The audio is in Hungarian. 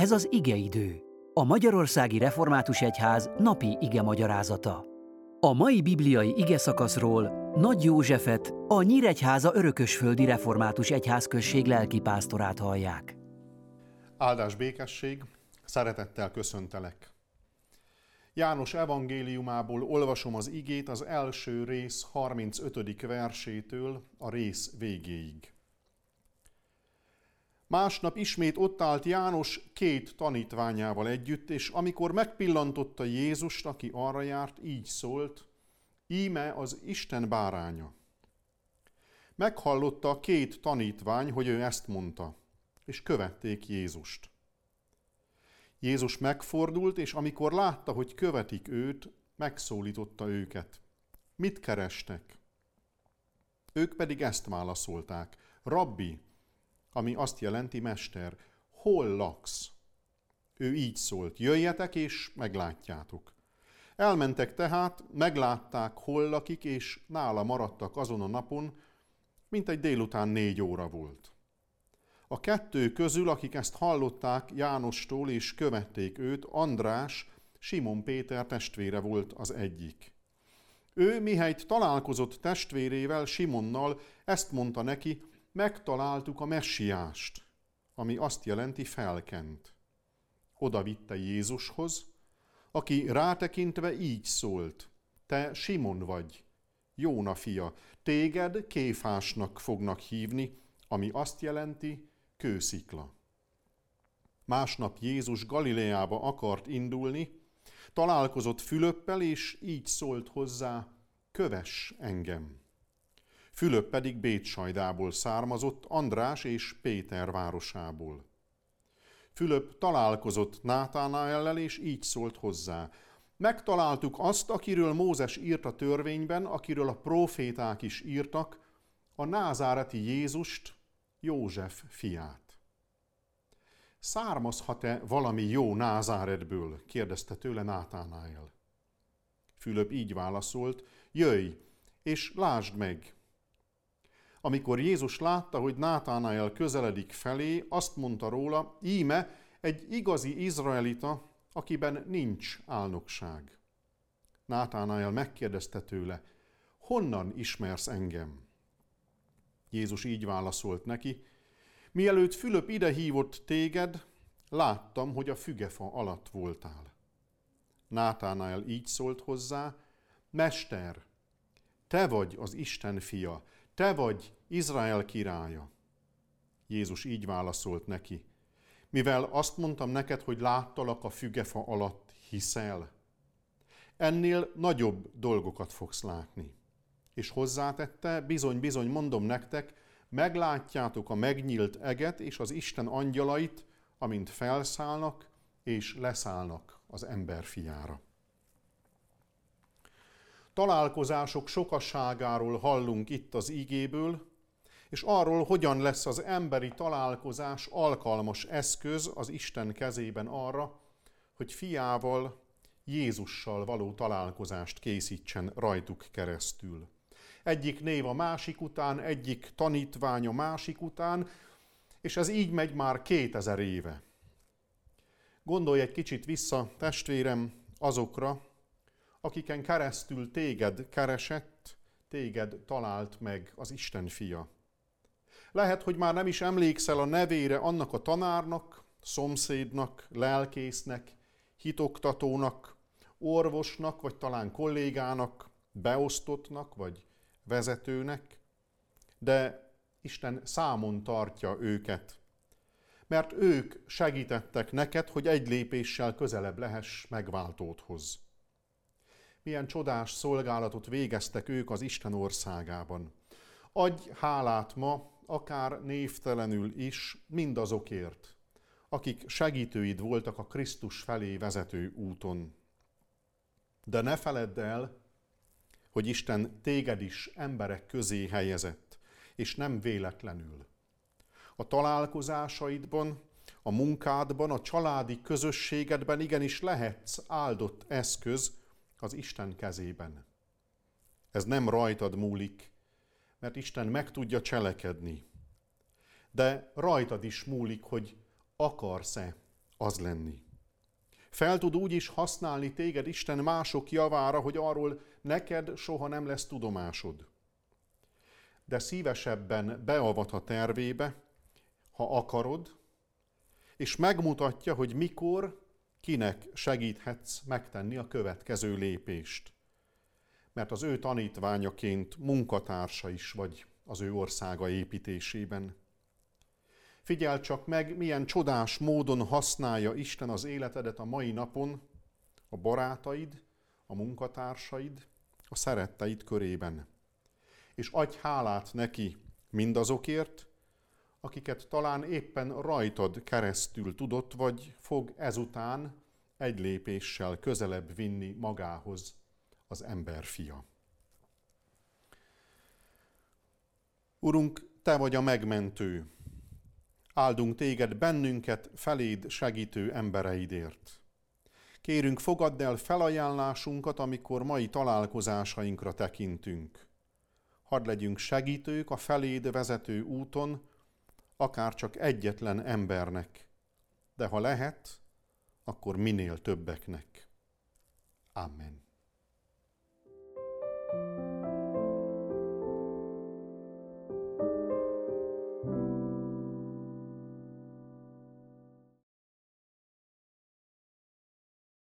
Ez az igeidő, a Magyarországi Református Egyház napi ige magyarázata. A mai bibliai ige szakaszról Nagy Józsefet, a Nyíregyháza Örökösföldi Református Egyházközség lelkipásztorát hallják. Áldás békesség, szeretettel köszöntelek. János evangéliumából olvasom az igét az első rész 35. versétől a rész végéig. Másnap ismét ott állt János két tanítványával együtt, és amikor megpillantotta Jézust, aki arra járt, így szólt, íme az Isten báránya. Meghallotta a két tanítvány, hogy ő ezt mondta, és követték Jézust. Jézus megfordult, és amikor látta, hogy követik őt, megszólította őket. Mit kerestek? Ők pedig ezt válaszolták. Rabbi, ami azt jelenti mester, hol laksz? Ő így szólt, jöjjetek és meglátjátok. Elmentek tehát, meglátták, hol lakik, és nála maradtak azon a napon, mint egy délután négy óra volt. A kettő közül, akik ezt hallották Jánostól és követték őt, András, Simon Péter testvére volt az egyik. Ő, mihelyt találkozott testvérével, Simonnal, ezt mondta neki, megtaláltuk a messiást, ami azt jelenti felkent. Oda vitte Jézushoz, aki rátekintve így szólt, te Simon vagy, Jóna fia, téged kéfásnak fognak hívni, ami azt jelenti kőszikla. Másnap Jézus Galileába akart indulni, találkozott Fülöppel, és így szólt hozzá, kövess engem. Fülöp pedig Bécsajdából származott, András és Péter városából. Fülöp találkozott Nátánaellel, és így szólt hozzá. Megtaláltuk azt, akiről Mózes írt a törvényben, akiről a proféták is írtak, a názáreti Jézust, József fiát. Származhat-e valami jó Názáretből? kérdezte tőle Nátánael. Fülöp így válaszolt, jöjj, és lásd meg, amikor Jézus látta, hogy Nátánael közeledik felé, azt mondta róla, íme egy igazi izraelita, akiben nincs álnokság. Nátánael megkérdezte tőle, honnan ismersz engem? Jézus így válaszolt neki, mielőtt Fülöp ide hívott téged, láttam, hogy a fügefa alatt voltál. Nátánael így szólt hozzá, Mester, te vagy az Isten fia, te vagy Izrael királya. Jézus így válaszolt neki, mivel azt mondtam neked, hogy láttalak a fügefa alatt, hiszel. Ennél nagyobb dolgokat fogsz látni. És hozzátette, bizony-bizony mondom nektek, meglátjátok a megnyílt eget és az Isten angyalait, amint felszállnak és leszállnak az ember fiára találkozások sokasságáról hallunk itt az ígéből, és arról, hogyan lesz az emberi találkozás alkalmas eszköz az Isten kezében arra, hogy fiával, Jézussal való találkozást készítsen rajtuk keresztül. Egyik név a másik után, egyik tanítvány a másik után, és ez így megy már 2000 éve. Gondolj egy kicsit vissza, testvérem, azokra, akiken keresztül téged keresett, téged talált meg az Isten fia. Lehet, hogy már nem is emlékszel a nevére annak a tanárnak, szomszédnak, lelkésznek, hitoktatónak, orvosnak, vagy talán kollégának, beosztottnak, vagy vezetőnek, de Isten számon tartja őket, mert ők segítettek neked, hogy egy lépéssel közelebb lehess megváltódhoz milyen csodás szolgálatot végeztek ők az Isten országában. Adj hálát ma, akár névtelenül is, mindazokért, akik segítőid voltak a Krisztus felé vezető úton. De ne feledd el, hogy Isten téged is emberek közé helyezett, és nem véletlenül. A találkozásaidban, a munkádban, a családi közösségedben igenis lehetsz áldott eszköz, az Isten kezében. Ez nem rajtad múlik, mert Isten meg tudja cselekedni. De rajtad is múlik, hogy akarsz-e az lenni. Fel tud úgy is használni téged Isten mások javára, hogy arról neked soha nem lesz tudomásod. De szívesebben beavat a tervébe, ha akarod, és megmutatja, hogy mikor, kinek segíthetsz megtenni a következő lépést. Mert az ő tanítványaként munkatársa is vagy az ő országa építésében. Figyel csak meg, milyen csodás módon használja Isten az életedet a mai napon, a barátaid, a munkatársaid, a szeretteid körében. És adj hálát neki mindazokért, akiket talán éppen rajtad keresztül tudott, vagy fog ezután egy lépéssel közelebb vinni magához az ember fia. Urunk, Te vagy a megmentő. Áldunk Téged bennünket feléd segítő embereidért. Kérünk, fogadd el felajánlásunkat, amikor mai találkozásainkra tekintünk. Hadd legyünk segítők a feléd vezető úton, akár csak egyetlen embernek, de ha lehet, akkor minél többeknek. Amen.